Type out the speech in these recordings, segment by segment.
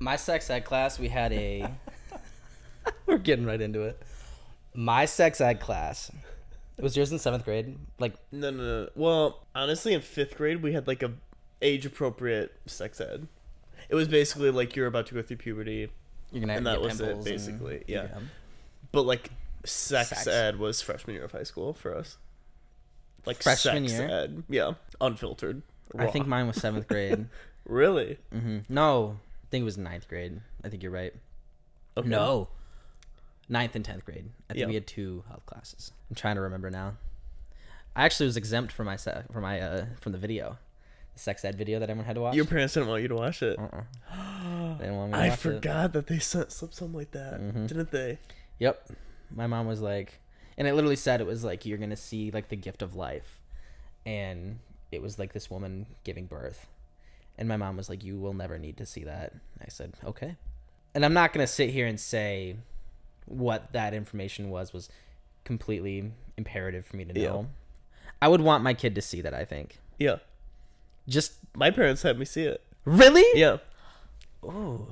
My sex ed class, we had a. We're getting right into it. My sex ed class. It was yours in seventh grade? Like, No, no, no. Well, honestly, in fifth grade, we had like a age appropriate sex ed. It was basically like you're about to go through puberty, you're gonna And get that was it, pimples and- basically, yeah. but like sex, Sex. ed was freshman year of high school for us. Like Freshman sex year? ed, yeah, unfiltered. I raw. think mine was seventh grade. really. hmm No, I think it was ninth grade. I think you're right. Okay. No. Ninth and tenth grade. I think Yeah. we had two health classes. I'm trying to remember now. I actually was exempt from my se- from my uh from the video, the sex ed video that everyone had to watch. Your parents didn't want you to watch it. Uh-uh. They didn't want me to I watch it. forgot that they sent slip something like that, Mhm. didn't they? Yep. My mom was like, and it literally said it was like you're gonna see like the gift of life, and it was like this woman giving birth, and my mom was like, you will never need to see that. I said, okay, and I'm not gonna sit here and say what that information was was completely imperative for me to Yeah. know. I would want my kid to see that. I think Yeah, just my parents had me see it. really. Yeah, Oh,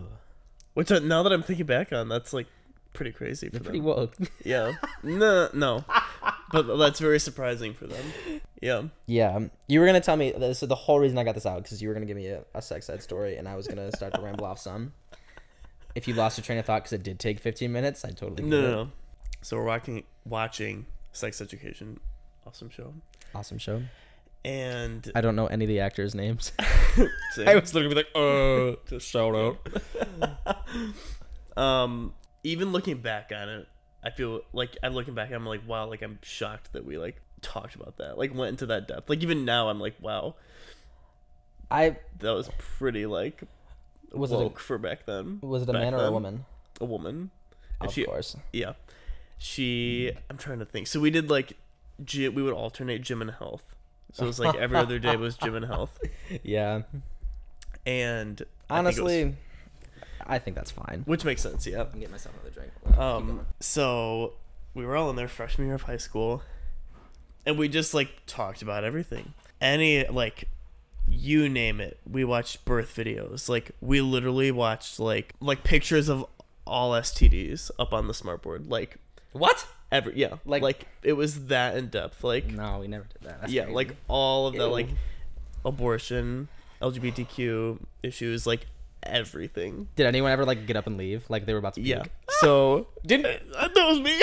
which uh, now that I'm thinking back on, that's like pretty crazy for pretty them. woke. Yeah, no, no, but that's very surprising for them. Yeah, Yeah, um, you were gonna tell me. This is the whole reason I got this out because you were gonna give me a, a sex ed story, and I was gonna start to ramble off some. If you lost your train of thought because it did take 15 minutes, I totally no, no, no. So we're watching watching Sex Education, awesome show, Awesome show. and I don't know any of the actors' names. I was literally like, uh, just shout out. um even looking back on it i feel like i'm looking back i'm like wow like i'm shocked that we like talked about that like went into that depth. Like even now i'm like wow. I that was pretty like was it a, for back then. was it a back man or a woman? a woman. And Of she course. yeah. She i'm trying to think. So we did like gy- we would alternate gym and health. So it was like every other day was gym and health. Yeah. and I think was- Honestly, I think that's fine. which makes sense yeah. I'm getting myself another drink. Um, so we were all in there freshman year of high school, and we just like talked about everything. Any like, you name it. We watched birth videos. Like we literally watched like like pictures of all STDs up on the smartboard. Like what? every yeah, Like- like it was that in depth. Like No, we never did that. That's yeah, crazy. like all of the Ew. like abortion, LGBTQ issues, like everything. Did anyone ever like get up and leave? Like they were about to Yeah. So Didn't uh, that was me.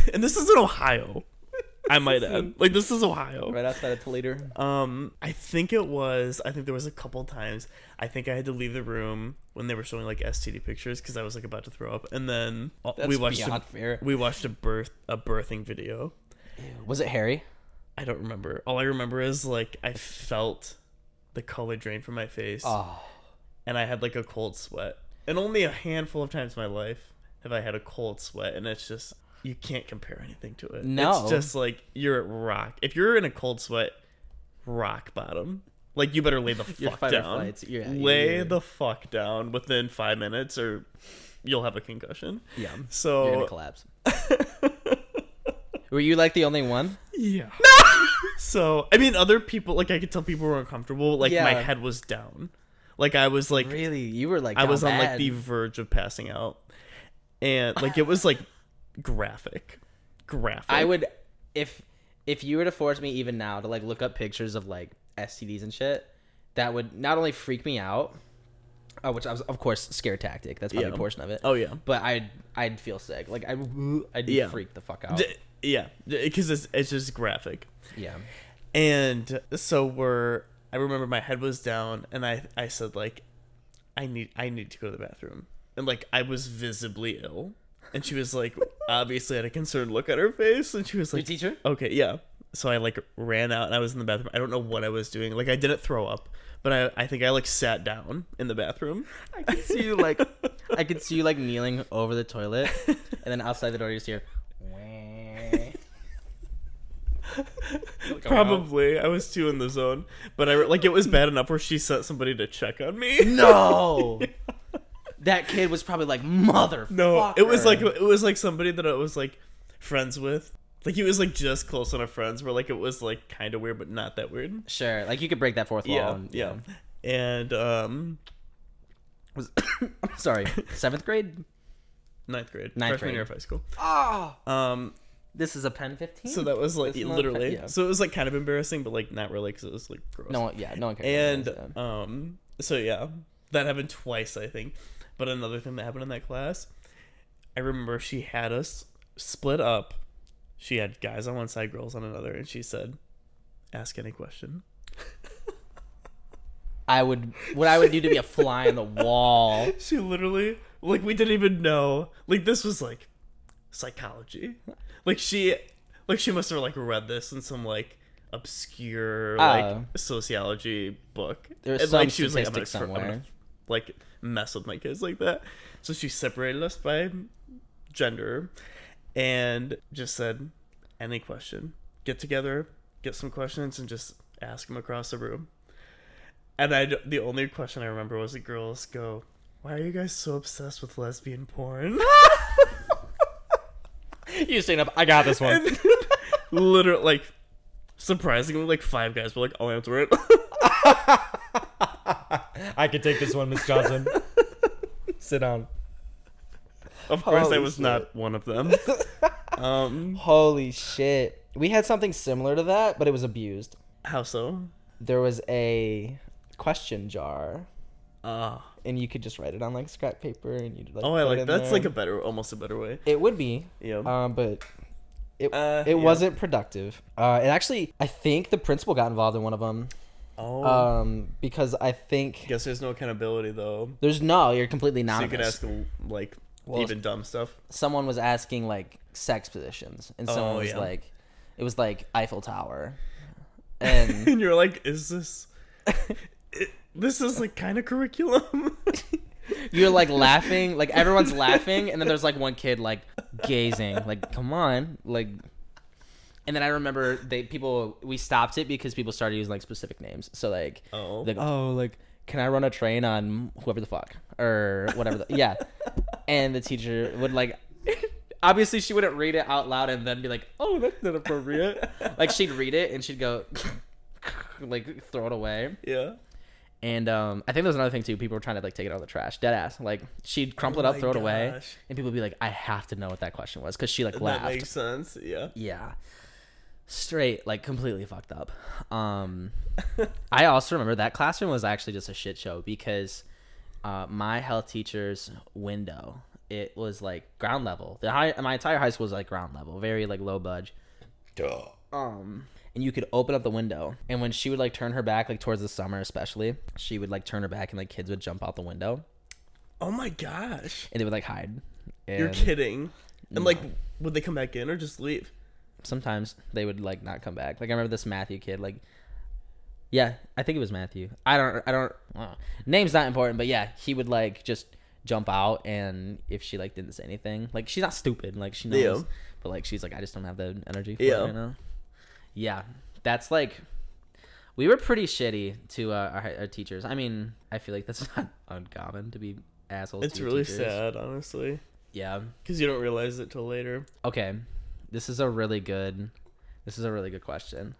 and this is in Ohio. I might add. Like this is Ohio. right outside of Toledo. Um, I think it was. I think there was a couple times. I think I had to leave the room when they were showing like STD pictures because I was like about to throw up. And then uh, That's we watched a, fair. we watched a birth a birthing video. Was it Harry? I don't remember. All I remember is like I felt the color drain from my face, Oh, and I had like a cold sweat. And only a handful of times in my life have I had a cold sweat, and it's just you can't compare anything to it. No. it's just like you're at rock. If you're in a cold sweat, rock bottom. Like you better lay the fuck down. flights, yeah, lay the fuck down within five minutes, or you'll have a concussion. yeah. So you're gonna collapse. Were you like the only one? Yeah. so I mean, other people like I could tell people were uncomfortable. Like my head was down. Like I was like really? You were like I was down on like the verge of passing out, and like it was like graphic, graphic. I would if if you were to force me even now to like look up pictures of like STDs and shit, that would not only freak me out, uh, which I was of course scare tactic. That's probably Yeah. a portion of it. Oh yeah. But I'd I'd feel sick. Like I I'd Yeah. freak the fuck out. D- yeah, because it's it's just graphic, yeah. and so we're. I remember my head was down, and I I said like, I need I need to go to the bathroom, and like I was visibly ill, and she was like, obviously had a concerned look at her face, and she was Your like, teacher? Okay, yeah. So I like ran out and I was in the bathroom. I don't know what I was doing. Like I didn't throw up, but I I think I like sat down in the bathroom. I can see you like I could see you like kneeling over the toilet, and then outside the door you just hear. Probably I was too in the zone, but I like it was bad enough where she sent somebody to check on me. No. that kid was probably like mother. No, it was like it was like somebody that I was like friends with. Like he was like just close enough friends where like it was like kind of weird, but not that weird. sure, like you could break that fourth wall. Yeah, and, yeah. And um, was sorry seventh grade. Ninth grade. Ninth freshman grade. year of high school. Oh, Um, this is a pen fifteen. so that was like literally. yeah. So it was like kind of embarrassing, but like not really because it was like gross. no, one- yeah, no one cares. and um, so yeah, that happened twice, I think. But another thing that happened in that class, I remember she had us split up. She had guys on one side, girls on another, and she said, "Ask any question." I would what I would do to be a fly on the wall. She literally, like, we didn't even know. Like, this was like psychology. Like she, like she must have like read this in some like obscure like Oh. sociology book. There was And, some like she was like, I'm gonna, fr- I'm gonna somewhere. Like mess with my kids like that. So she separated us by gender, and just said, any question, get together, get some questions, and just ask them across the room. And I, the only question I remember was the girls go, "Why are you guys so obsessed with lesbian porn?" You stand up. I got this one. and literally, like, surprisingly, like five guys were like, oh, "I'll answer it." I could take this one, Miss Johnson. Sit down. of course, I was shit. not one of them. um, Holy shit. We had something similar to that, but it was abused. how so? There was a question jar, Ah, and you could just write it on like scrap paper, and you'd like. oh, I put it like in that's there. like a better, almost a better way. It would be, Yeah. um, but it Uh, it yeah. wasn't productive. Uh, and actually, I think the principal got involved in one of them. Oh, Um, because I think guess there's no accountability though. there's no, you're completely So you anonymous. could ask like Well, even dumb stuff. Someone was asking like sex positions, and someone Oh, was yeah. like, it was like Eiffel Tower, and and you're like, is this? it, this is like kind of curriculum. you're like laughing, like everyone's laughing, and then there's like one kid like gazing, like come on, like. And then I remember they people we stopped it because people started using like specific names. So like, oh, like oh like can I run a train on whoever the fuck or whatever. The, yeah, and the teacher would like. Obviously, she wouldn't read it out loud and then be like, "Oh, that's not appropriate." like she'd read it and she'd go, like throw it away. yeah. And um, I think there was another thing too. People were trying to like take it out of the trash, dead ass. Like she'd crumple it Oh up, my throw it away, and people would be like, "I have to know what that question was," because she like That laughed. makes sense. Yeah. Yeah, straight like completely fucked up. Um, I also remember that classroom was actually just a shit show because uh, my health teacher's window it was like ground level. The high my entire high school was like ground level, very like low budge. Duh. Um, and you could open up the window, and when she would like turn her back, like towards the summer especially, she would like turn her back, and like kids would jump out the window, Oh my gosh. and they would like hide. You're And kidding. And like, would they come back in or just leave? Sometimes they would like not come back. Like I remember this Matthew kid, like. Yeah, I think it was Matthew. I don't. I don't. Uh, name's not important, but yeah, he would like just jump out, and if she like didn't say anything, like she's not stupid, like she knows, Yeah. but like she's like, I just don't have the energy for Yeah. it right now. Yeah, that's like, we were pretty shitty to uh, our, our teachers. I mean, I feel like that's not uncommon to be assholes. It's really teachers. sad, honestly, Yeah. because you don't realize it till later. Okay, this is a really good. This is a really good question.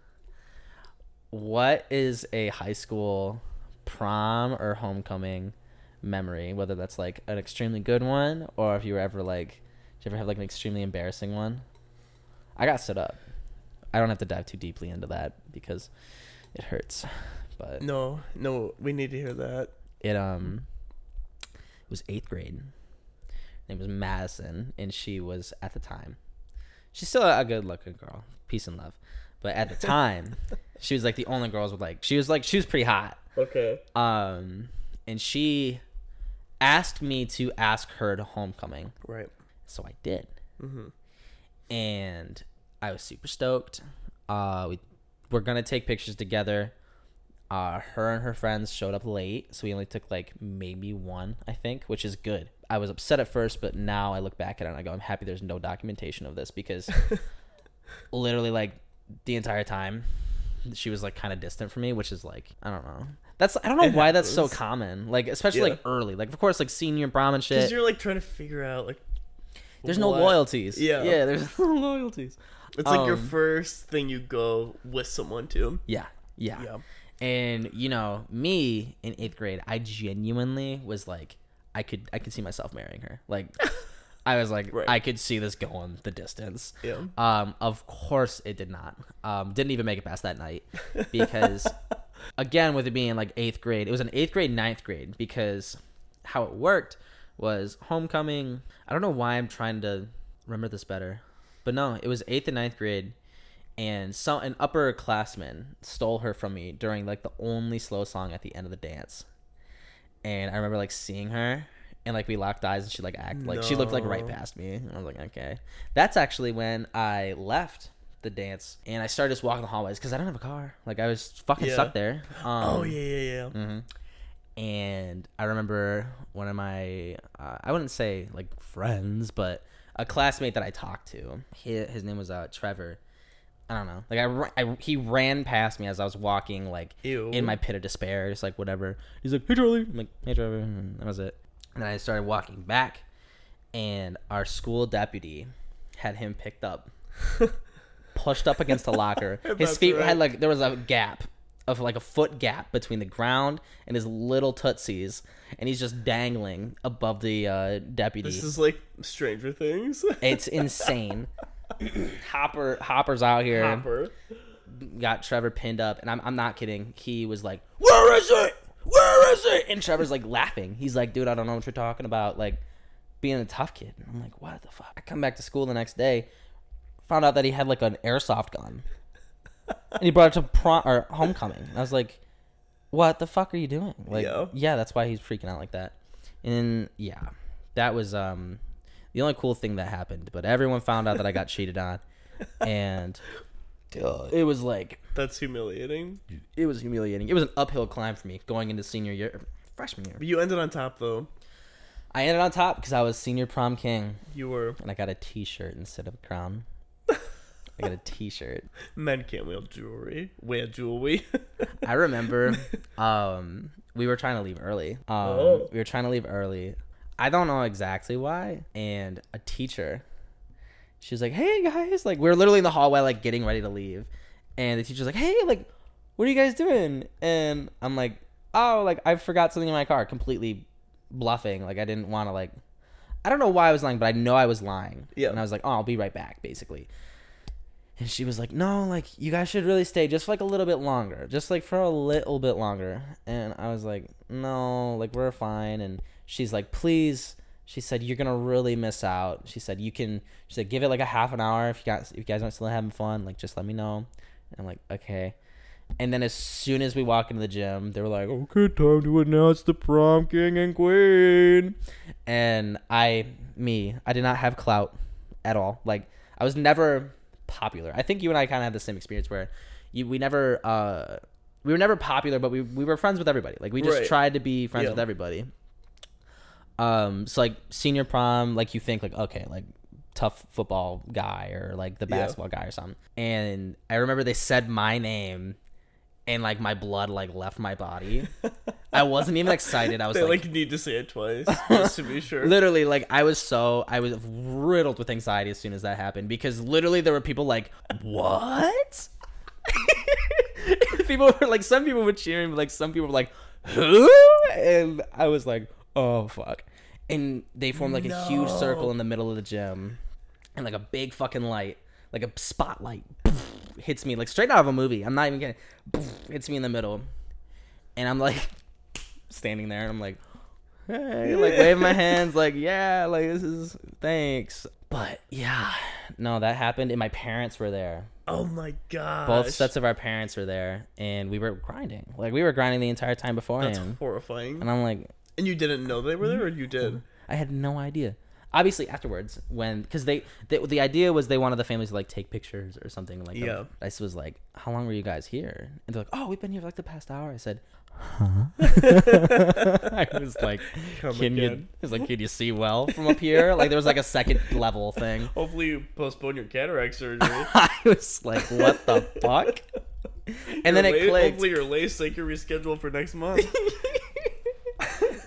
What is a high school prom or homecoming memory? Whether that's like an extremely good one, or if you were ever like, did you ever have like an extremely embarrassing one? I got stood up. I don't have to dive too deeply into that because it hurts, but No, no, we need to hear that. it um it was eighth grade. Her name was Madison, and she was at the time. She's still a good looking girl, peace and love. But at the time, she was like the only girls with like she was like she was pretty hot. Okay. Um, and she asked me to ask her to homecoming, Right. so I did, Mm-hmm. and I was super stoked. Uh, we we're gonna take pictures together. Uh, her and her friends showed up late, so we only took like maybe one, I think, which is good. I was upset at first, but now I look back at it and I go, I'm happy there's no documentation of this because literally, like, the entire time she was like kind of distant from me, which is like, I don't know. That's I don't know It why that's so common. Like, especially Yeah. like early. Like, of course, like senior prom and Because shit. you're like trying to figure out like. There's no loyalties. Yeah. yeah. There's no loyalties. It's like your Um, first thing you go with someone to. Yeah, yeah. Yeah. And you know, me in eighth grade, I genuinely was like, I could, I could see myself marrying her. Like, I was like, Right. I could see this going the distance. Yeah. Um, of course it did not. Um, didn't even make it past that night because, again, with it being like eighth grade, it was an eighth grade, ninth grade because how it worked was homecoming. I don't know why I'm trying to remember this better, but no, it was eighth and ninth grade, and some an upperclassman stole her from me during like the only slow song at the end of the dance, and I remember like seeing her. And like we locked eyes, and she like act like she looked like right No. past me. And I was like, okay. That's actually when I left the dance, and I started just walking the hallways because I don't have a car. Like I was fucking Yeah. stuck there. Um, oh yeah, yeah, yeah. hmm And I remember one of my, uh, I wouldn't say like friends, but a classmate that I talked to. His, his name was uh, Trevor. I don't know. Like I, I, he ran past me as I was walking, like Ew. in my pit of despair, just like whatever. He's like, "Hey Charlie," I'm like, "Hey Trevor," and that was it. And then I started walking back, and our school deputy had him picked up, pushed up against a locker. His feet right. had like there was a gap of like a foot gap between the ground and his little tootsies, and he's just dangling above the uh, deputy. This is like Stranger Things. it's insane. Hopper Hopper's out here Hopper. got Trevor pinned up, and I'm, I'm not kidding. He was like, "Where is it? Where is it?" And Trevor's like laughing. He's like, "Dude, I don't know what you're talking about." Like being a tough kid. And I'm like, "What the fuck?" I come back to school the next day, found out that he had like an airsoft gun, and he brought it to prom or homecoming. And I was like, "What the fuck are you doing?" Like, Yeah. yeah, that's why he's freaking out like that. And yeah, that was um the only cool thing that happened. But everyone found out that I got cheated on, and it was like That's humiliating. it was humiliating. It was an uphill climb for me going into senior year, freshman year. But you ended on top though. I ended on top because I was senior prom king, You were and I got a T-shirt instead of a crown. I got a T-shirt. men can't wear jewelry. Wear jewelry. I remember, um, we were trying to leave early. Um, Oh. we were trying to leave early. I don't know exactly why. And a teacher, she was like, "Hey guys!" Like we're literally in the hallway, like getting ready to leave, and the teacher's like, "Hey, like, what are you guys doing?" And I'm like, "Oh, like I forgot something in my car." Completely bluffing. Like I didn't want to like. I don't know why I was lying, but I know I was lying. Yeah. And I was like, "Oh, I'll be right back," basically. And she was like, "No, like you guys should really stay just for, like a little bit longer, just like for a little bit longer." And I was like, "No, like we're fine." And she's like, "Please." She said, "You're gonna really miss out." She said, "You can." She said, "Give it like a half an hour if you guys if you guys aren't still having fun, like just let me know." And I'm like, "Okay." And then as soon as we walk into the gym, they were like, "Okay, time to announce the prom king and queen." And I, me, I did not have clout at all. Like I was never popular. I think you and I kind of had the same experience where you we never uh we were never popular, but we we were friends with everybody. Like we just Right. tried to be friends Yeah. with everybody. Um, so like senior prom, like you think like okay, like tough football guy or like the Yeah. basketball guy or something. And I remember they said my name and like my blood like left my body. I wasn't even excited. I was they like, like, need to say it twice just to be sure. literally like I was so I was riddled with anxiety as soon as that happened because literally there were people like, "What?" people were like some people were cheering, but like some people were like, "Who?" And I was like, "Oh fuck." And they formed like a huge circle in the middle of the gym and like a big fucking light, like a spotlight hits me like straight out of a movie. I'm not even kidding. Hits me in the middle. And I'm like standing there and I'm like, hey, like waving my hands, like, yeah, like this is thanks. But yeah, no, that happened and my parents were there. oh my god. Both sets of our parents were there and we were grinding. Like we were grinding the entire time That's beforehand. horrifying. And I'm like, And you didn't know they were there, or you mm-hmm. did? I had no idea. Obviously, afterwards, when because they, they the idea was they wanted the families to like take pictures or something like. Yeah. That. I s- was like, "How long were you guys here?" And they're like, "Oh, we've been here for like the past hour." I said, "Huh?" I was like, Come "Can you?" again. I was like, "Can you see well from up here?" Like there was like a second level thing. Hopefully, you postpone your cataract surgery. I was like, "What the fuck?" And then Your it la- clicked. Hopefully, your LASIK are rescheduled for next month.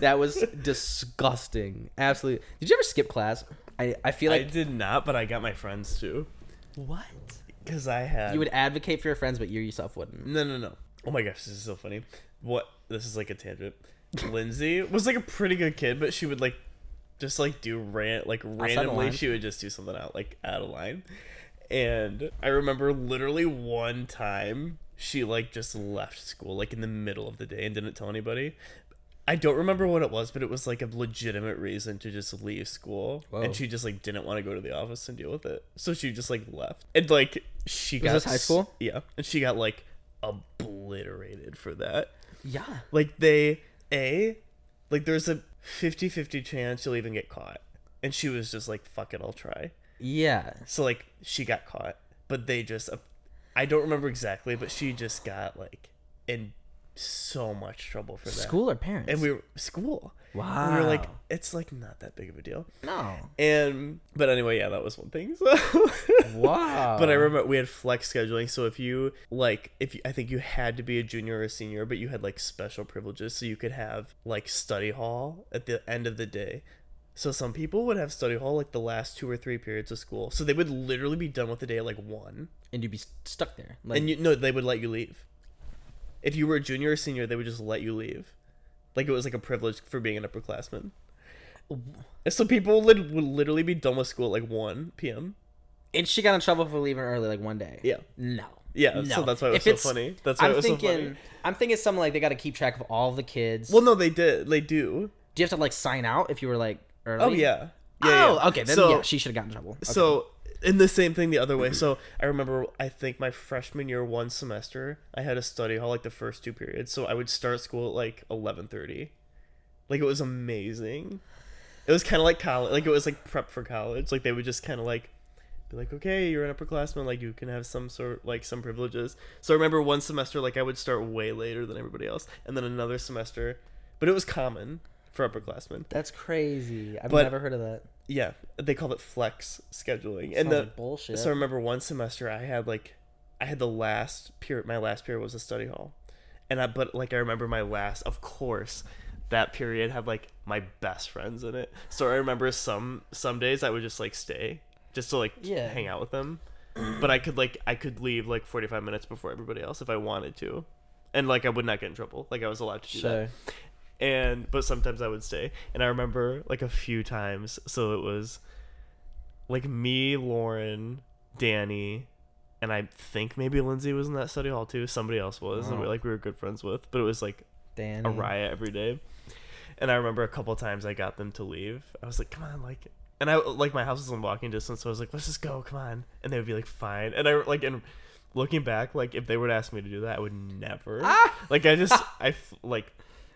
That was disgusting. Absolutely. Did you ever skip class? I, I feel like I did not, but I got my friends to. what? Because I had. You would advocate for your friends, but you yourself wouldn't. No, no, no. Oh my gosh, this is so funny. What this is like a tangent. Lindsay was like a pretty good kid, but she would like just like do rant like randomly she would just do something out like out of line. And I remember literally one time she like just left school like in the middle of the day and didn't tell anybody. I don't remember what it was, but it was like a legitimate reason to just leave school, Whoa. and she just like didn't want to go to the office and deal with it, so she just like left. And like she got this high school? yeah, and she got like obliterated for that. Yeah. Like they a like there's a 50-50 chance you'll even get caught, and she was just like, "Fuck it, I'll try." Yeah. So like she got caught, but they just uh, I don't remember exactly, but she just got like in so much trouble for that. School or parents? and we were school. Wow. And we were like, it's like not that big of a deal. no. And but anyway, yeah, that was one thing. So. Wow. But I remember we had flex scheduling, so if you like, if you, I think you had to be a junior or a senior, but you had like special privileges, so you could have like study hall at the end of the day. So some people would have study hall like the last two or three periods of school, so they would literally be done with the day at like one, and you'd be stuck there. Like, and you no, they would let you leave. If you were a junior or senior, they would just let you leave, like it was like a privilege for being an upperclassman. So people would, would literally be done with school at like one p.m. and she got in trouble for leaving early, like one day. Yeah. No. Yeah, No. so that's why it was If so funny. That's why I'm it was thinking. so funny. I'm thinking something like they got to keep track of all the kids. Well, no, they did. They do. do you have to like sign out if you were like early? Oh yeah. Yeah. oh, yeah. okay. Then so, yeah, she should have gotten in trouble. Okay. so in the same thing the other way. So I remember, I think my freshman year, one semester, I had a study hall like the first two periods. So I would start school at like eleven thirty. Like it was amazing. It was kind of like college. Like it was like prep for college. Like they would just kind of like be like, okay, you're an upperclassman. Like you can have some sort like some privileges. So I remember one semester like I would start way later than everybody else, and then another semester, but it was common for upperclassmen. that's crazy. I've But- never heard of that. Yeah, they called it flex scheduling. Sounds and the like bullshit. so I remember one semester I had like I had the last period my last period was a study hall. And I but like I remember my last of course that period had like my best friends in it. So I remember some some days I would just like stay just to like Yeah. hang out with them. But I could like I could leave like 45 minutes before everybody else if I wanted to. And like I would not get in trouble. Like I was allowed to do that Sure. And but sometimes I would stay. And I remember like a few times. So it was like me, Lauren, Danny, and I think maybe Lindsay was in that study hall too. Somebody else was, and we Oh. like we were good friends with. But it was like Danny. a riot every day. And I remember a couple times I got them to leave. I was like, "Come on, like." And I like my house was in walking distance, so I was like, "Let's just go, come on." And they would be like, "Fine." And I like and looking back, like if they were to ask me to do that, I would never. Ah! Like I just I like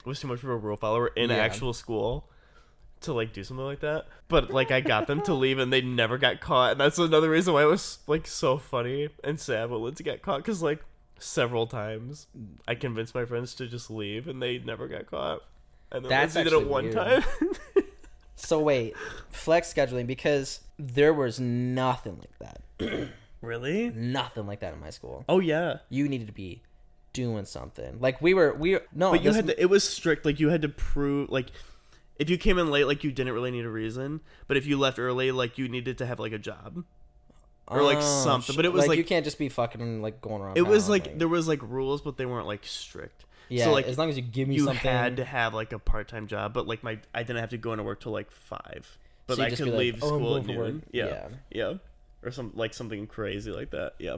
was too much of a rule follower in Yeah. actual school to like do something like that. But like I got them to leave and they never got caught, and that's another reason why it was like so funny and sad when Lindsay got caught because like several times I convinced my friends to just leave and they never got caught. And then That's Lindsay did it one weird. time. So wait, flex scheduling because there was nothing like that. really? nothing like that in my school. Oh yeah. You needed to be doing something. Like we were, we no, But you this- had to, it was strict. Like you had to prove like if you came in late, like you didn't really need a reason. But if you left early, like you needed to have like a job. or, like, Oh, something, but it was, you like- you can't just be fucking like going around. It was town, like, there was like rules, but they weren't like strict. yeah, so like as long as you give me you something, you had to have like a part time job, but like my I didn't have to go into work till like five. But So I could like, leave "Oh, school at noon. Yeah. Yeah. yeah, or some like something crazy like that. Yeah.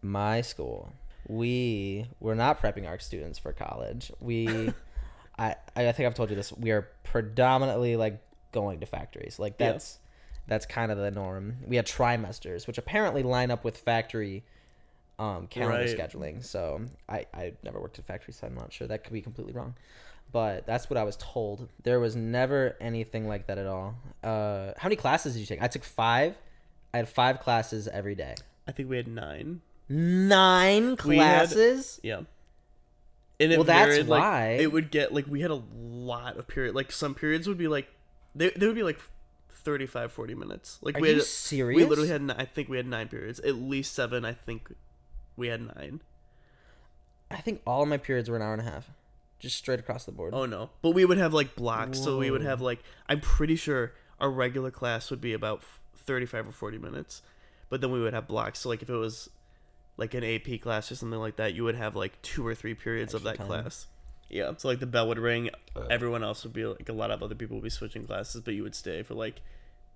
my school, we were not prepping our students for college. We, I, I think I've told you this. We are predominantly like going to factories. Like Yeah. that's that's kind of the norm. We had trimesters, which apparently line up with factory um, calendar Right. scheduling. So I I never worked at factory, so I'm not sure. That could be completely wrong. But that's what I was told. There was never anything like that at all. Uh, how many classes did you take? I took five. I had five classes every day. I think we had nine. Nine We had- classes. Yeah. And it Well, that's varied, like, why. it would get like we had a lot of period. Like some periods would be like they they would be like 35 40 minutes. Like Are we you had serious? we literally had ni- I think we had 9 periods. At least 7 I think we had 9. I think all of my periods were an hour and a half, just straight across the board. Oh no. But we would have like blocks. So we would have like I'm pretty sure our regular class would be about f- 35 or 40 minutes. But then we would have blocks. So like if it was like an AP class or something like that, you would have like two or three periods of that time. class. Yeah, so like the bell would ring, uh. everyone else would be like a lot of other people would be switching classes, but you would stay for like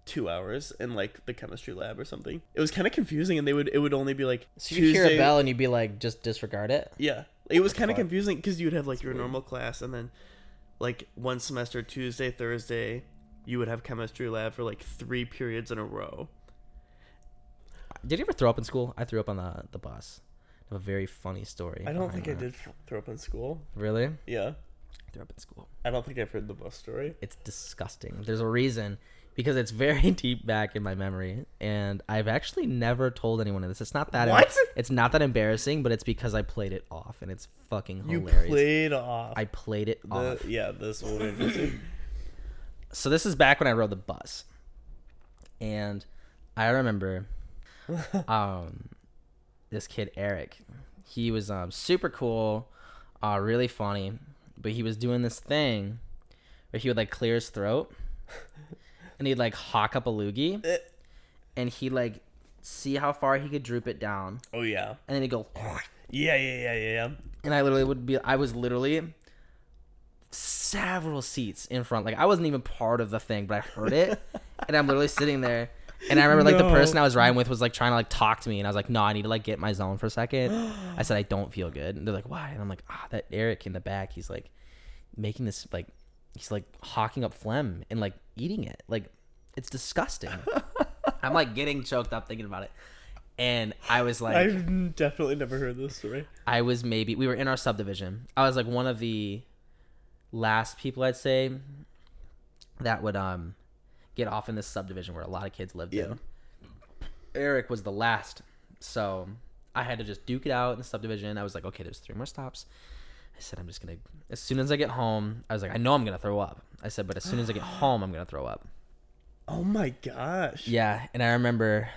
two hours in like the chemistry lab or something. It was kind of confusing, and they would it would only be like So you hear a bell and you'd be like, just disregard it. Yeah, it was kind of confusing because you'd have like your normal class, and then like one semester Tuesday, Thursday, you would have chemistry lab for like three periods in a row. Did you ever throw up in school? I threw up on the the bus. I have a very funny story. I don't think I did f- throw up in school. Really? Yeah, I threw up in school. I don't think I've heard the bus story. It's disgusting. There's a reason because it's very deep back in my memory, and I've actually never told anyone of this. It's not that. What? It's not that embarrassing, but it's because I played it off, and it's fucking hilarious. You played off. I played it the, off. yeah, this will be interesting. so this is back when I rode the bus, and I remember, um, this kid Eric, he was um super cool, uh, really funny, but he was doing this thing where he would like clear his throat, and he'd like hawk up a loogie, Eh. and he like see how far he could droop it down, oh yeah, and then he'd go, yeah, yeah, yeah, yeah, yeah. and I literally would be, I was literally several seats in front. Like I wasn't even part of the thing, but I heard it, and I'm literally sitting there. And I remember like the No. person I was riding with was like trying to like talk to me, and I was like, "No, I need to like get in my zone for a second. I said, "I don't feel good," and they're like, "Why?" And I'm like, "Ah, that Eric in the back, he's like making this like he's like hawking up phlegm and like eating it. Like it's disgusting." I'm like getting choked up thinking about it, and I was like, I've definitely never heard this story. I was maybe we were in our subdivision. I was like one of the last people I'd say that would um get off in this subdivision where a lot of kids lived Yeah. in. Eric was the last. So I had to just duke it out in the subdivision. I was like, okay, there's three more stops. I said, I'm just gonna as soon as I get home, I was like, I know I'm gonna throw up. I said, but as soon as I get home, I'm gonna throw up. Oh my gosh. Yeah, and I remember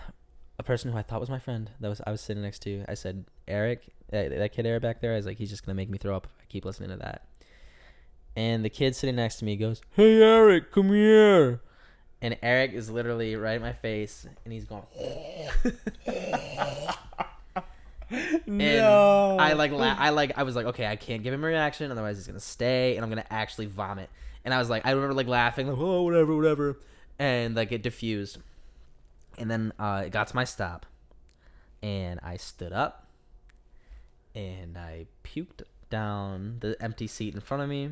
a person who I thought was my friend that was I was sitting next to. I said, Eric, that, that kid Eric back there. I was like, he's just gonna make me throw up. I keep listening to that. And the kid sitting next to me goes, Hey Eric, come here. And Eric is literally right in my face, and he's going. And no. I like, la- I like, I was like, okay, I can't give him a reaction, otherwise he's gonna stay, and I'm gonna actually vomit. And I was like, I remember like laughing, like, oh, whatever, whatever, and like it diffused. And then uh, it got to my stop, and I stood up, and I puked down the empty seat in front of me.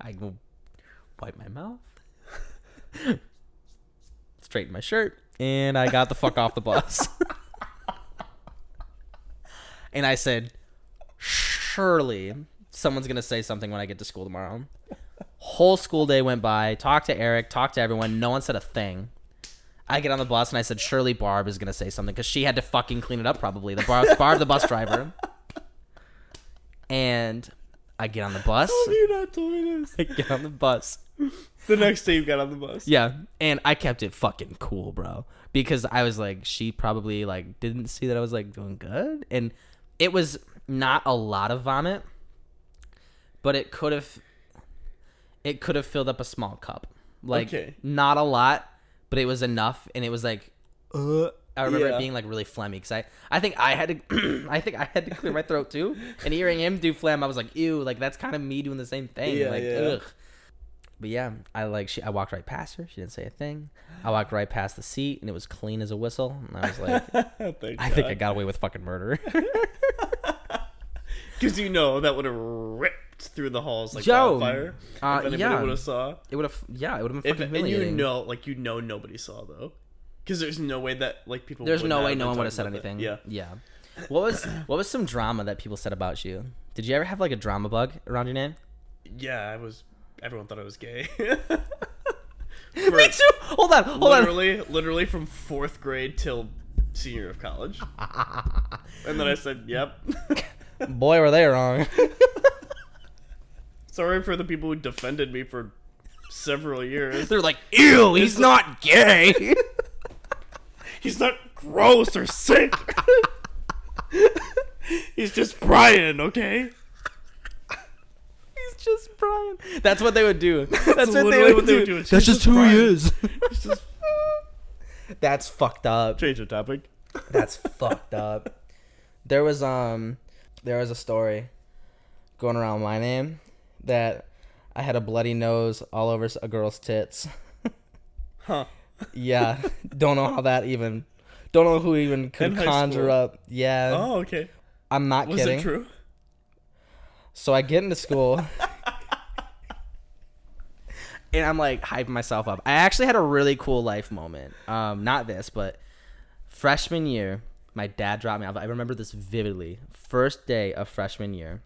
I go wipe my mouth, straighten my shirt, and I got the fuck off the bus. and I said, surely someone's gonna say something when I get to school tomorrow. Whole school day went by. Talked to Eric. Talked to everyone. No one said a thing. I get on the bus and I said, surely Barb is gonna say something because she had to fucking clean it up. Probably the Barb, Barb, the bus driver. And I get on the bus. How have you not told me this? I get on the bus. The next day you got on the bus. Yeah, and I kept it fucking cool, bro, because I was like, she probably like didn't see that I was like doing good, and it was not a lot of vomit, but it could have, it could have filled up a small cup, like Okay. not a lot, but it was enough, and it was like, uh, I remember Yeah. it being like really phlegmy because I, I think I had to, I think I had to clear my throat too, and hearing him do phlegm, I was like, ew, like that's kind of me doing the same thing, Yeah, like, yeah. ugh. But yeah, I like she. I walked right past her. She didn't say a thing. I walked right past the seat, and it was clean as a whistle. And I was like, I think I got away with fucking murder. Because you know that would have ripped through the halls like Yo, wildfire. uh, if anybody yeah. would have saw. it would have. Yeah, it would have been If, fucking and you know, like you know, nobody saw though. Because there's no way that like people. There's no way no one would have said anything. that. Yeah. Yeah. What was what was some drama that people said about you? Did you ever have like a drama bug around your name? Yeah, I was. Everyone thought I was gay. Me too. Hold on. Hold on. literally, literally from fourth grade till senior of college. and then I said, "Yep." Boy, were they wrong. Sorry for the people who defended me for several years. They're like, ew, he's not gay. He's not gross or sick. He's just Brian, okay? he's just Brian. That's what they would do. That's, what, they would, what they do. would do. It's That's just just who he is. Just That's fucked up. change the topic. That's fucked up. There was um there was a story going around my name that I had a bloody nose all over a girl's tits. Huh. Yeah, don't know how that even don't know who even could conjure school? up. Yeah, Oh, okay. I'm not Was kidding. Was it true? So I get into school. and I'm like hyping myself up. I actually had a really cool life moment. Um, not this, but freshman year, my dad dropped me off. I remember this vividly. First day of freshman year.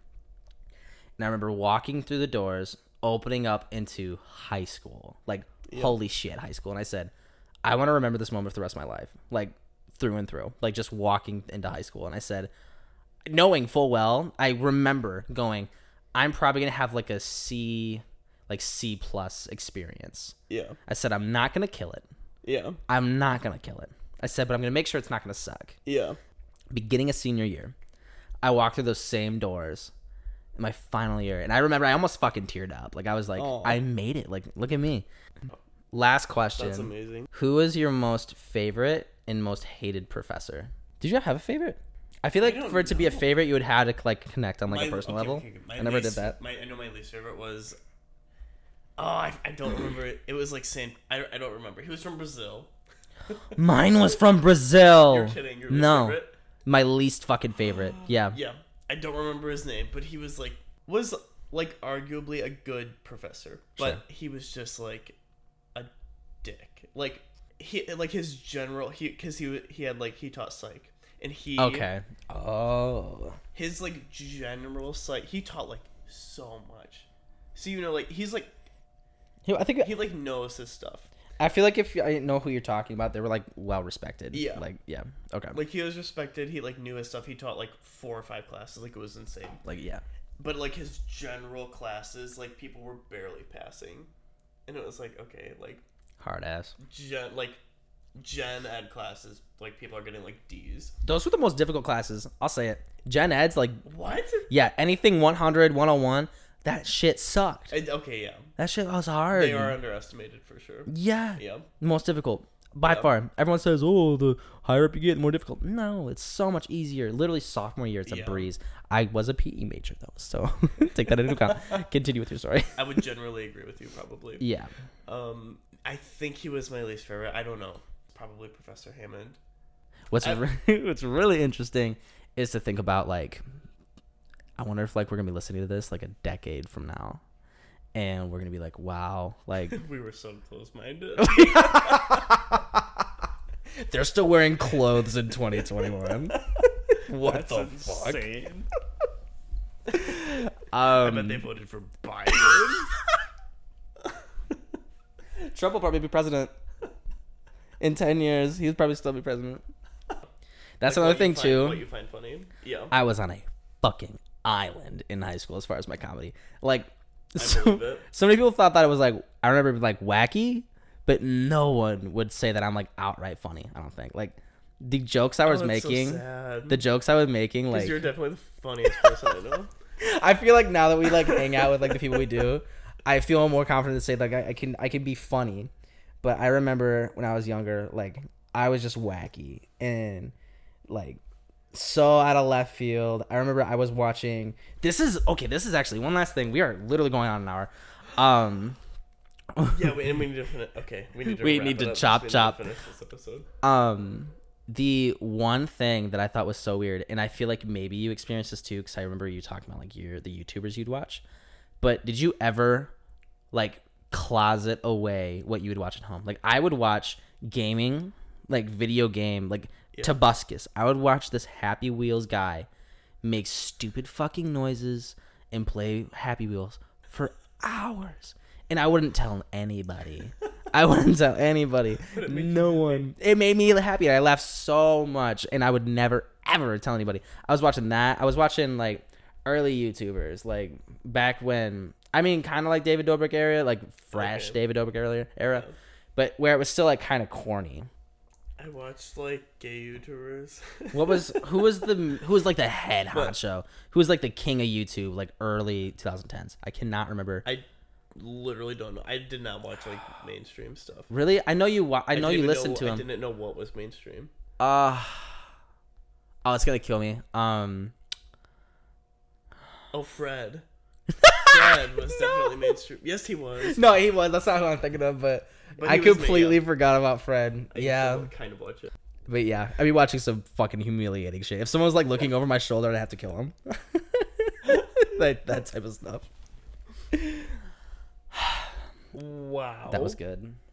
And I remember walking through the doors, opening up into high school. Like, holy shit, high school. And I said, I want to remember this moment for the rest of my life. Like, through and through. Like, just walking into high school. And I said, knowing full well, I remember going, I'm probably gonna have like a C, like C plus experience. Yeah. I said I'm not gonna kill it. Yeah. I'm not gonna kill it. I said, but I'm gonna make sure it's not gonna suck. Yeah. Beginning of senior year, I walked through those same doors in my final year, and I remember I almost fucking teared up. Like I was like, Aw. I made it. Like look at me. Last question: That's amazing. Who is your most favorite and most hated professor? Did you have a favorite? I feel like don't for it to be a know. favorite, you would have to like connect on like a personal okay, level. okay, okay. I never least- did that. My, I know my least favorite was. Oh, I, I don't remember it. It was like San. I, I don't remember. He was from Brazil. Mine was from Brazil. You're kidding. Your least no, favorite? my least fucking favorite. Yeah. Yeah, I don't remember his name, but he was like was like arguably a good professor, but Sure. he was just like dick. Like he like his general he because he he had like he taught psych and he Okay. Oh. his like general psych he taught like so much. So you know like he's like He- I think he like knows his stuff. I feel like if I know who you're talking about, they were like well respected. Yeah. Like yeah. Okay. Like, Like he was respected. He like knew his stuff. He taught like four or five classes. Like it was insane. Like yeah. but like his general classes like people were barely passing and it was like okay like Hard ass. gen like gen ed classes like people are getting like d's Those were the most difficult classes. I'll say it. Gen Ed's like what yeah, anything 100, 101, that shit sucked. I- okay yeah That shit was hard. they are underestimated for sure Yeah. yeah Most difficult. By Yeah. far. Everyone says, oh, the higher up you get, the more difficult. No, it's so much easier. Literally, sophomore year, it's a Yeah. breeze. I was a PE major, though, so take that into account. Continue with your story. i would generally agree with you probably Yeah. um i think he was my least favorite i don't know probably professor hammond What's I- re- what's really interesting is to think about like, I wonder if like we're gonna be listening to this like a decade from now, and we're gonna be like, wow, like we were so close-minded they're still wearing clothes in 2021. what the fuck? insane. Um, i bet they voted for biden Trump will probably be president in 10 years. He'll probably still be president. That's Like, another thing find- too. what you find funny yeah I was on a fucking island in high school as far as my comedy. Like, so, so many people thought that it was like I remember like wacky, but no one would say that I'm like outright funny. I don't think like the jokes I was Oh, that's so making, the jokes I was making, like you're definitely the funniest person I know. I feel like now that we like hang out with like the people we do, I feel more confident to say like I, I can I can be funny. But I remember when I was younger, like I was just wacky and like so out of left field. I remember I was watching. This is okay. This is actually one last thing. We are literally going on an hour. Um, Yeah, we, and we need to finish. Okay, we need to. We need to chop, need chop. finish this episode. um, the one thing that I thought was so weird, and I feel like maybe you experienced this too, because I remember you talking about like your the YouTubers you'd watch. But did you ever like closet away what you would watch at home? Like I would watch gaming, like video game, like Yeah. Tobuscus. I would watch this Happy Wheels guy make stupid fucking noises and play Happy Wheels for hours. And I wouldn't tell anybody. I wouldn't tell anybody. it made you No one. It made me happy. I laughed so much, and I would never ever tell anybody. I was watching that. I was watching like early YouTubers, like back when. I mean, kind of like David Dobrik era, like fresh Okay. David Dobrik era, era, but where it was still like kind of corny. I watched like gay YouTubers. What was who was the who was like the head honcho? Who was like the king of YouTube, like early 2010s? I cannot remember. I literally don't know. I did not watch like mainstream stuff. Really, I know you. Wa- I know you listened know, to him. I didn't know what was mainstream. Uh Oh, it's gonna kill me. Um, Oh, Fred. Fred was definitely mainstream. Yes, he was. no, he was. That's not who I'm thinking of, but, But I completely forgot about Fred. I yeah, kind of watch it. but yeah, I'd be watching some fucking humiliating shit. If someone was like looking over my shoulder, I'd have to kill him. that that type of stuff. Wow. That was good.